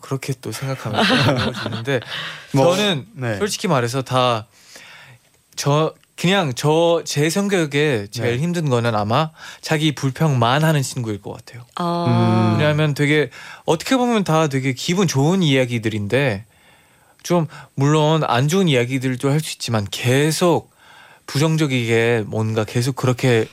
C: 그렇게 또 생각하면 어려워지는데
B: 뭐,
C: 저는
B: 네.
C: 솔직히 말해서 다 저 그냥 저 제 성격에 제일
B: 네.
C: 힘든 거는 아마 자기 불평만 하는 친구일 것 같아요.
E: 어,
B: 음.
C: 왜냐하면 되게 어떻게 보면 다 되게 기분 좋은 이야기들인데 좀 물론 안 좋은 이야기들도 할 수 있지만 계속 부정적이게 뭔가 계속 그렇게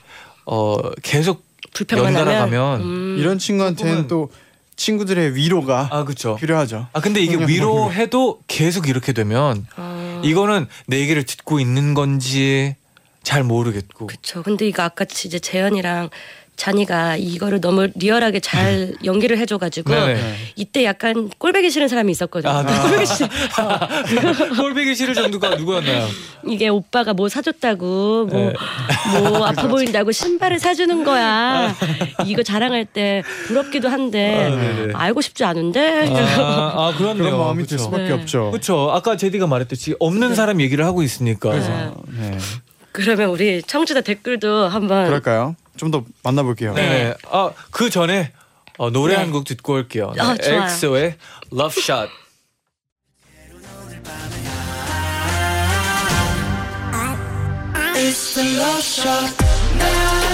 C: 어 계속
E: 불평만
C: 연달아
E: 하면
C: 가면
E: 음,
B: 이런 친구한테는 또 친구들의 위로가
C: 아 그렇죠.
B: 필요하죠.
C: 아 근데 이게 위로해도 계속 이렇게 되면
E: 어,
C: 이거는 내 얘기를 듣고 있는 건지 잘 모르겠고
E: 그쵸. 근데 이거 아까 이제 재현이랑 잔이가 이거를 너무 리얼하게 잘 연기를 해줘가지고
C: 네네.
E: 이때 약간 꼴배기 싫은 사람이 있었거든요.
C: 아, 네.
E: 꼴배기 싫.
C: 꼴배기 싫을 정도가 누구였나요?
E: 이게 오빠가 뭐 사줬다고 뭐,
C: 네.
E: 뭐 아파 보인다고 신발을 사주는 거야. 이거 자랑할 때 부럽기도 한데
C: 아.
E: 알고 싶지 않은데.
C: 아, 아 그렇네요.
B: 그런 마음이 들
C: 그쵸.
B: 수밖에
E: 네.
B: 없죠.
C: 그렇죠. 아까 제디가 말했듯이 없는 사람 얘기를 하고 있으니까.
E: 네.
B: 네.
E: 그러면 우리 청취자 댓글도 한번
B: 그럴까요? 좀 더 만나볼게요.
C: 네. 아, 그 전에 어, 노래
E: 네.
C: 한곡 듣고 올게요.
E: 아,
C: 네,
E: 좋아요.
C: 엑소의 Love Shot.
D: It's the love shot. Na,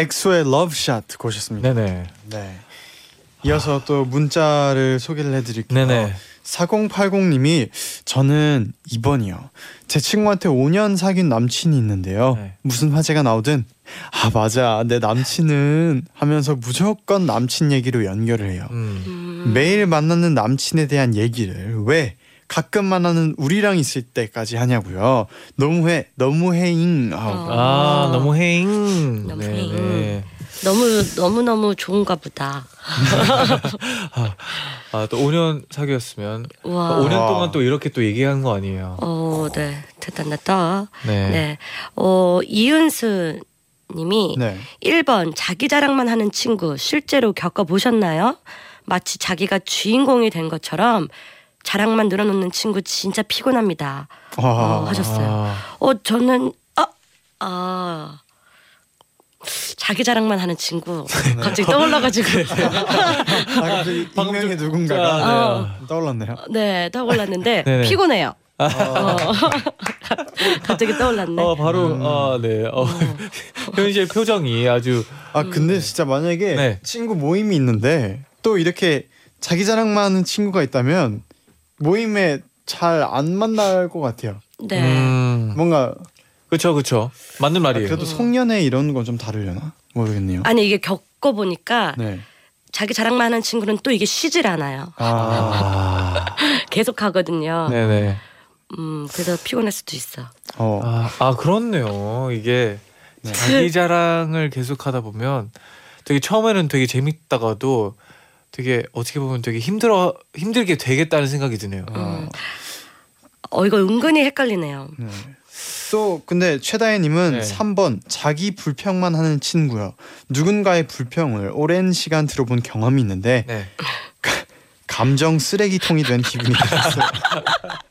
B: 엑소의 러브샷 고셨습니다.
C: 네네.
B: 네. 이어서 또 문자를 소개를 해드릴게요.
C: 네네.
B: 4080님이 저는 2번이요. 제 친구한테 5년 사귄 남친이 있는데요.
C: 네.
B: 무슨 화제가 나오든 아 맞아 내 남친은 하면서 무조건 남친 얘기로 연결을 해요.
C: 음.
E: 음.
B: 매일 만나는 남친에 대한 얘기를 왜 가끔 만나는 우리랑 있을 때까지 하냐고요. 너무해 너무해잉
C: 아,
E: 아.
C: 너무 해잉.
E: 너무
C: 네네.
E: 해잉. 너무 너무 너무 좋은가 보다.
C: 아, 또 5년 사귀었으면
E: 와.
C: 5년
B: 와.
C: 동안 또 이렇게 또 얘기한 거 아니에요.
E: 어, 네. 대단하다.
C: 네.
E: 네. 어, 이은수 님이
B: 네.
E: 1번 자기 자랑만 하는 친구 실제로 겪어 보셨나요? 마치 자기가 주인공이 된 것처럼 자랑만 늘어놓는 친구 진짜 피곤합니다. 어,
B: 아,
E: 하셨어요.
C: 아,
E: 어, 저는 아, 아. 자기 자랑만 하는 친구 갑자기 떠올라가지고
B: 아, 갑자기 익명의 누군가가
C: 아,
B: 네. 떠올랐네요.
E: 네 떠올랐는데
C: 네네.
E: 피곤해요. 어. 갑자기 떠올랐네.
C: 어, 바로
B: 음.
C: 아, 네. 어, 현실 표정이 아주
B: 아 근데 진짜 만약에
C: 네.
B: 친구 모임이 있는데 또 이렇게 자기 자랑만 하는 친구가 있다면 모임에 잘 안 만날 것 같아요.
E: 네.
C: 음.
B: 뭔가
C: 그렇죠. 그렇죠. 맞는
B: 아,
C: 말이에요.
B: 그래도 송년회 이런 건 좀 다르려나 모르겠네요.
E: 아니 이게 겪어 보니까
B: 네.
E: 자기 자랑만 하는 친구는 또 이게 쉬질 않아요.
B: 아,
C: 아.
E: 계속 하거든요.
C: 네, 네.
E: 음 그래서 피곤할 수도 있어.
B: 어,
C: 아, 아 그렇네요. 이게
B: 네.
C: 자기 자랑을 계속 하다 보면 되게 처음에는 되게 재밌다가도 되게 어떻게 보면 되게 힘들어 힘들게 되겠다는 생각이 드네요.
E: 음. 어 이거 은근히 헷갈리네요.
B: 네. 또 근데 최다혜님은
C: 네.
B: 3번 자기 불평만 하는 친구요. 누군가의 불평을 오랜 시간 들어본 경험이 있는데
C: 네.
B: 감정 쓰레기통이 된 기분이 들었어요.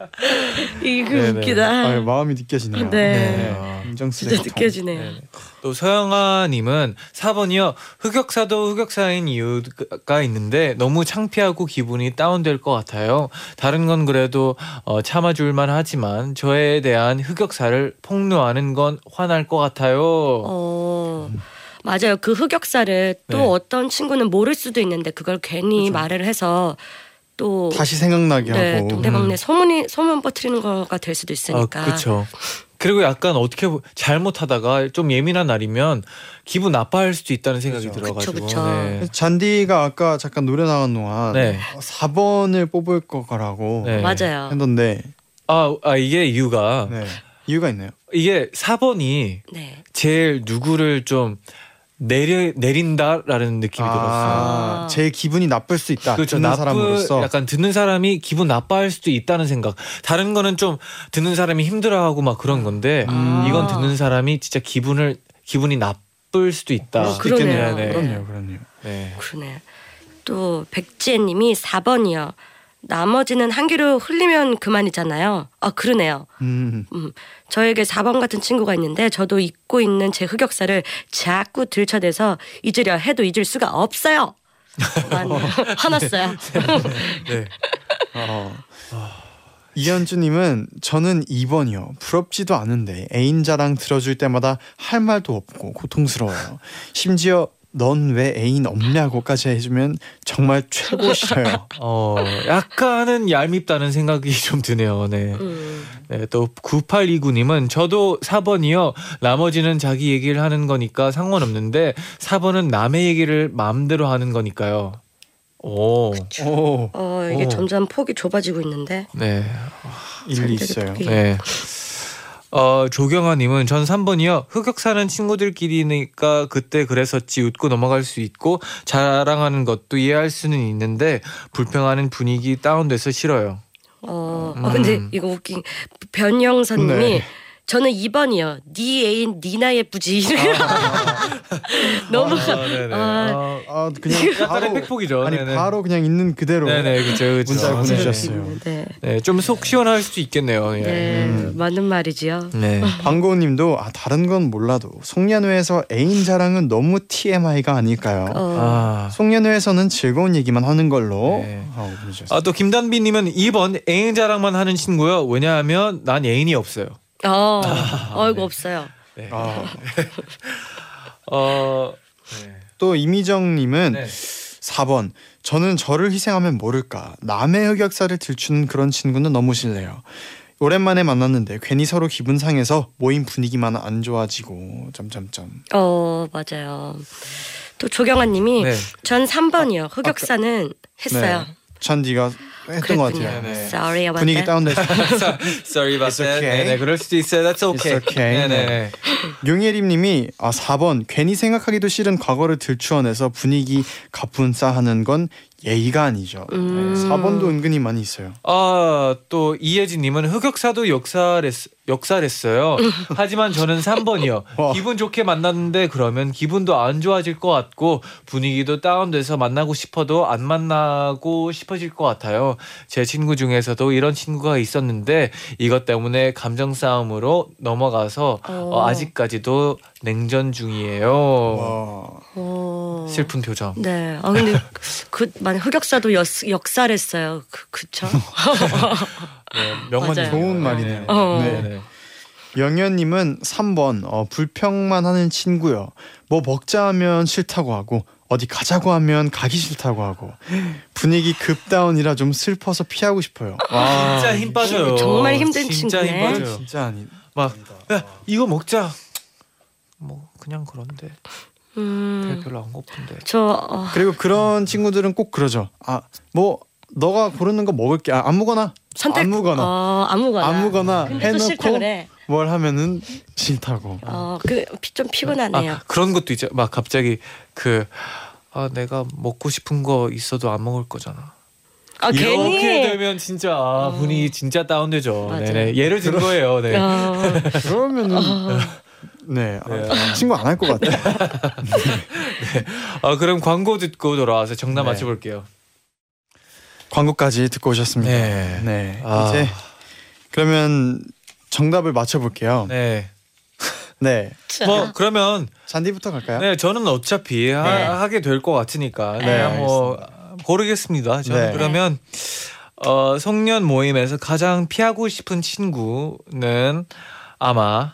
E: 이거
C: 네네.
E: 웃기다.
B: 아, 마음이 느껴지네요.
E: 네.
C: 아.
B: 감정
E: 진짜
B: 쓰레기통.
E: 느껴지네요.
C: 네네. 또 서영아님은 4번이요. 흑역사도 흑역사인 이유가 있는데 너무 창피하고 기분이 다운될 것 같아요. 다른 건 그래도 어, 참아줄만 하지만 저에 대한 흑역사를 폭로하는 건 화날 것 같아요.
E: 어 맞아요. 그 흑역사를 또
C: 네.
E: 어떤 친구는 모를 수도 있는데 그걸 괜히 말을 해서 또
B: 다시 생각나게
E: 네,
B: 하고.
E: 동대방네 소문이 소문 퍼뜨리는 거가 될 수도 있으니까.
C: 아, 그렇죠. 그리고 약간 어떻게 보- 잘못하다가 좀 예민한 날이면 기분 나빠할 수도 있다는 생각이
B: 그죠.
C: 들어가지고.
E: 그쵸, 그쵸.
C: 네.
B: 잔디가 아까 잠깐 노래 나간 동안
C: 네.
B: 4번을 뽑을 거라고
C: 네.
E: 맞아요.
B: 했던데
C: 아, 아 이게 이유가
B: 네. 이유가 있나요?
C: 이게 4번이
E: 네.
C: 제일 누구를 좀 내려 내린다라는 느낌이 들었어요.
B: 아, 제 기분이 나쁠 수 있다.
C: 그렇죠.
B: 듣는
C: 나쁘
B: 사람으로서.
C: 약간 듣는 사람이 기분 나빠할 수도 있다는 생각. 다른 거는 좀 듣는 사람이 힘들어하고 막 그런 건데
E: 음.
C: 이건 듣는 사람이 진짜 기분을 기분이 나쁠 수도 있다.
E: 어, 그러네요.
C: 네, 네.
B: 그럼요, 그럼요.
C: 네.
E: 그러네. 또 백지혜님이 4번이요. 나머지는 한 귀로 흘리면 그만이잖아요. 아 그러네요.
B: 음.
E: 음, 저에게 4번 같은 친구가 있는데 저도 잊고 있는 제 흑역사를 자꾸 들춰대서 잊으려 해도 잊을 수가 없어요. 난 화났어요.
C: 네.
B: 어. 이현주님은 저는 2번이요. 부럽지도 않은데 애인 자랑 들어줄 때마다 할 말도 없고 고통스러워요. 심지어 넌 왜 애인 없냐고까지 해주면 정말 최고 싫어요.
C: 어, 약간은 얄밉다는 생각이 좀 드네요. 네.
E: 음,
C: 네, 또 9829님은 저도 4번이요. 나머지는 자기 얘기를 하는 거니까 상관없는데 4번은 남의 얘기를 마음대로 하는 거니까요. 오.
B: 오,
E: 어 이게
C: 오.
E: 점점 폭이 좁아지고 있는데.
C: 네.
B: 일리 있어요.
C: 네. 어, 조경아님은 전 3번이요. 흑역사는 친구들끼리니까 그때 그랬었지 웃고 넘어갈 수 있고 자랑하는 것도 이해할 수는 있는데 불평하는 분위기 다운돼서 싫어요.
E: 어,
C: 음.
E: 어 근데 이거 웃긴 변영선님이
B: 네.
E: 저는 2번이요. 네 애인 니나 예쁘지. 너무
C: 아, 네네.
E: 아,
C: 어,
B: 아 그냥
C: 약간의
B: 바로
C: 팩폭이죠.
B: 아니
C: 네네.
B: 바로 그냥 있는 그대로
C: 네네 그죠 그죠.
B: 문자를
C: 네.
B: 보내주셨어요.
E: 네.
C: 네, 좀 속 시원할 수도 있겠네요. 예.
E: 네,
B: 음.
E: 맞는 말이지요.
C: 네.
B: 광고님도 아 다른 건 몰라도 송년회에서 애인 자랑은 너무 TMI가 아닐까요?
E: 어,
C: 아.
B: 송년회에서는 즐거운 얘기만 하는 걸로
C: 네.
B: 하고 보내주셨어요.
C: 아, 또 김단비님은 2번 애인 자랑만 하는 친구요. 왜냐하면 난 애인이 없어요.
E: 어, 어이구 없어요.
C: 네.
B: 아,
C: 어. 네.
B: 또 이미정님은
C: 네.
B: 4번 저는 저를 희생하면 모를까 남의 흑역사를 들추는 그런 친구는 너무 싫네요. 오랜만에 만났는데 괜히 서로 기분 상해서 모임 분위기만 안 좋아지고 점점점.
E: 어 맞아요. 또 조경아님이
C: 네.
E: 전 3번이요. 흑역사는 했어요.
B: 찬디가 했던 것
E: 그랬군요.
B: 같아요.
C: 네.
E: Sorry about
B: 분위기
E: that.
B: 다운돼서
C: Sorry about
B: It's
C: that.
B: okay.
C: 네네 그럴 수도 있어요. That's okay.
B: It's okay.
C: 네네.
B: 용예림님이 아 4번 괜히 생각하기도 싫은 과거를 들추어내서 분위기 가뿐싸하는 건 예의가 아니죠.
E: 음.
B: 네, 4번도 은근히 많이 있어요.
C: 아또 이예진님은 흑역사도 역사랬 역사랬어요. 하지만 저는 3번이요.
B: 와.
C: 기분 좋게 만났는데 그러면 기분도 안 좋아질 것 같고 분위기도 다운돼서 만나고 싶어도 안 만나고 싶어질 것 같아요. 제 친구 중에서도 이런 친구가 있었는데 이것 때문에 감정 싸움으로 넘어가서
E: 어.
C: 어, 아직까지도 냉전 중이에요.
B: 와.
E: 어.
C: 슬픈 표정.
E: 네. 아 근데 그 만약 흑역사도 역, 역사랬어요. 그, 그쵸?
C: 네,
E: 맞아요.
B: 좋은 말이네요.
E: 어.
B: 네.
C: 네.
B: 영현님은 3번 어, 불평만 하는 친구요. 뭐 먹자 하면 싫다고 하고 어디 가자고 하면 가기 싫다고 하고 분위기 급다운이라 좀 슬퍼서 피하고 싶어요. 와
C: 진짜 힘 빠져요.
E: 정말 힘든
C: 진짜
E: 친구네.
C: 힘 빠져요.
B: 진짜 아니.
C: 막 야, 이거 먹자. 뭐 그냥 그런데
E: 음.
C: 별로 안 고픈데.
E: 저 어,
B: 그리고 그런 친구들은 꼭 그러죠. 아 뭐 너가 고르는 거 먹을게. 아, 아무거나
E: 선택
B: 아무거나
E: 어, 아무거나
B: 아무거나
E: 싫다
B: 해놓고
E: 그래.
B: 뭘 하면은 싫다고.
E: 어그좀 피곤하네요.
C: 아 그런 것도 있죠. 막 갑자기 그 아, 내가 먹고 싶은 거 있어도 안 먹을 거잖아.
E: 아,
C: 이렇게
E: 괜히
C: 되면 진짜 아, 분위기 진짜 다운되죠. 네네. 예를 든 거예요. 네.
E: 어,
B: 그러면은 네, 아,
C: 네.
B: 친구 안 할 것 같아요.
C: 아 그럼 광고 듣고 돌아와서 정답
B: 네.
C: 맞춰볼게요.
B: 광고까지 듣고 오셨습니다.
C: 네.
B: 네,
C: 아.
B: 이제 그러면 정답을 맞춰볼게요. 네,
C: 네. 뭐 그러면
B: 잔디부터 갈까요?
C: 네 저는 어차피 하,
E: 네.
C: 하 게 될 것 같으니까
E: 네,
C: 그냥 뭐 고르겠습니다. 저는
B: 네.
C: 그러면 어, 송년 모임에서 가장 피하고 싶은 친구는 아마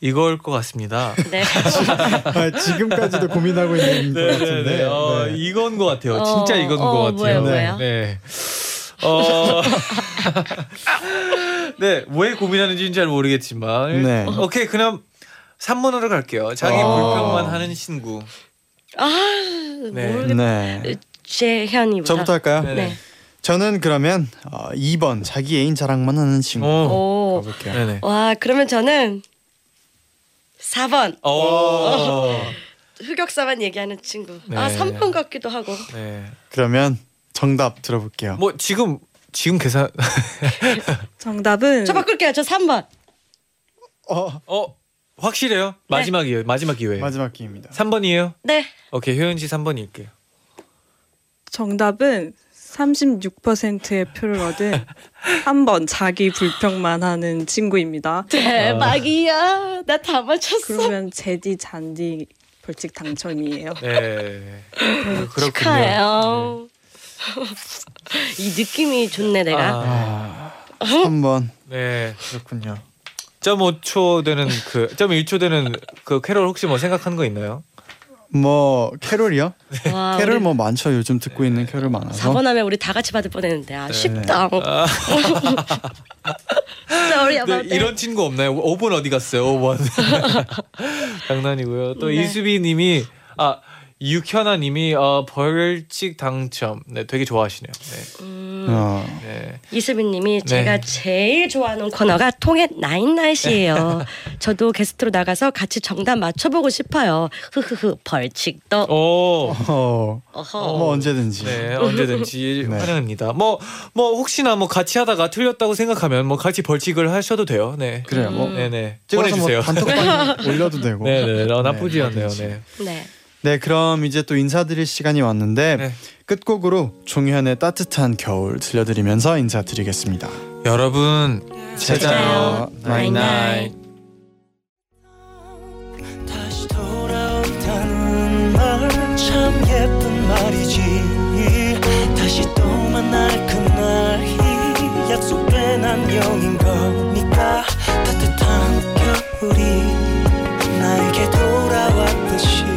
C: 이걸 것 같습니다.
E: 네.
B: 아, 지금까지도 고민하고 있는 것 같은데.
C: 네네네. 어,
B: 네.
C: 이건 것 같아요.
E: 어,
C: 진짜 이건
E: 어,
C: 것 같아요.
E: 뭐예요, 뭐예요?
C: 네. 어. 네, 왜 고민하는지는 잘 모르겠지만.
B: 네.
C: 오케이, 그럼 3번으로 갈게요. 자기
B: 어.
C: 불평만 하는 친구.
E: 아
C: 네.
E: 모르겠.
B: 네.
E: 재현이보다.
B: 저부터 할까요?
C: 네.
E: 네.
B: 저는 그러면 어, 2번 자기 애인 자랑만 하는 친구
C: 오.
E: 오.
B: 가볼게요.
C: 네네.
E: 와 그러면 저는 4번
C: 오.
E: 흑역사만 얘기하는 친구.
C: 네.
E: 아 3번 같기도 하고.
C: 네.
B: 그러면 정답 들어볼게요.
C: 뭐 지금 지금 계산
F: 정답은
E: 저 바꿀게요. 저 3번.
B: 어,
C: 어 확실해요? 마지막이에요. 마지막 기회.
B: 마지막 기회입니다.
C: 3번이에요?
E: 네.
C: 오케이, 효연 씨 3번일게요.
F: 정답은 36%의 표를 얻은 3번 자기 불평만 하는 친구입니다.
E: 대박이야. 나 다 맞췄어.
F: 그러면 제디 잔디 벌칙 당첨이에요.
C: 네. 그렇군요.
E: 축하해요. 이 느낌이 좋네 내가.
C: 아,
B: 아, 3번
C: 네.
B: 그렇군요.
C: 0.5초 되는 그 0.1초 되는 그 캐롤 혹시 뭐 생각한 거 있나요?
B: 뭐 캐롤이요?
E: 와,
B: 캐롤 뭐 많죠. 요즘 듣고 있는 캐롤 많아서.
E: 4번 하면 우리 다 같이 받을 뻔했는데 아 쉽다.
C: 아,
E: Sorry
C: 네,
E: about that.
C: 이런 친구 없나요? 5번 어디 갔어요? 5번. 장난이고요. 또
E: 네.
C: 이수비 님이 아 육현아 님이 어, 벌칙 당첨. 네, 되게 좋아하시네요. 네.
E: 음,
B: 어.
C: 네.
E: 이수빈님이
C: 네.
E: 제가 제일 좋아하는 코너가 통해 나인나잇이에요. 저도 게스트로 나가서 같이 정답 맞춰보고 싶어요. 흐흐흐 벌칙도.
C: 오.
B: 어,
E: 어허.
B: 뭐 언제든지.
C: 네, 언제든지
B: 네.
C: 환영합니다. 뭐, 뭐 혹시나 뭐 같이 하다가 틀렸다고 생각하면 뭐 같이 벌칙을 하셔도 돼요. 네.
B: 그래요. 뭐
E: 음.
C: 네네.
B: 찍어서
C: 보내주세요.
B: 뭐 단톡방 올려도 되고.
C: 네네. 어, 나쁘지
B: 네,
C: 않네요. 네.
E: 네.
B: 네, 그럼 이제 또 인사드릴 시간이 왔는데
C: 네.
B: 끝곡으로 종현의 따뜻한 겨울 들려드리면서 인사드리겠습니다.
C: 여러분
B: 찾아요.
E: 나이 나이.
C: 다시
D: 돌아온다는 말 참 예쁜 말이지. 다시 또 만날 그날이 약속된 안녕인 거니까 따뜻한 겨울이
C: 나에게 돌아왔듯이.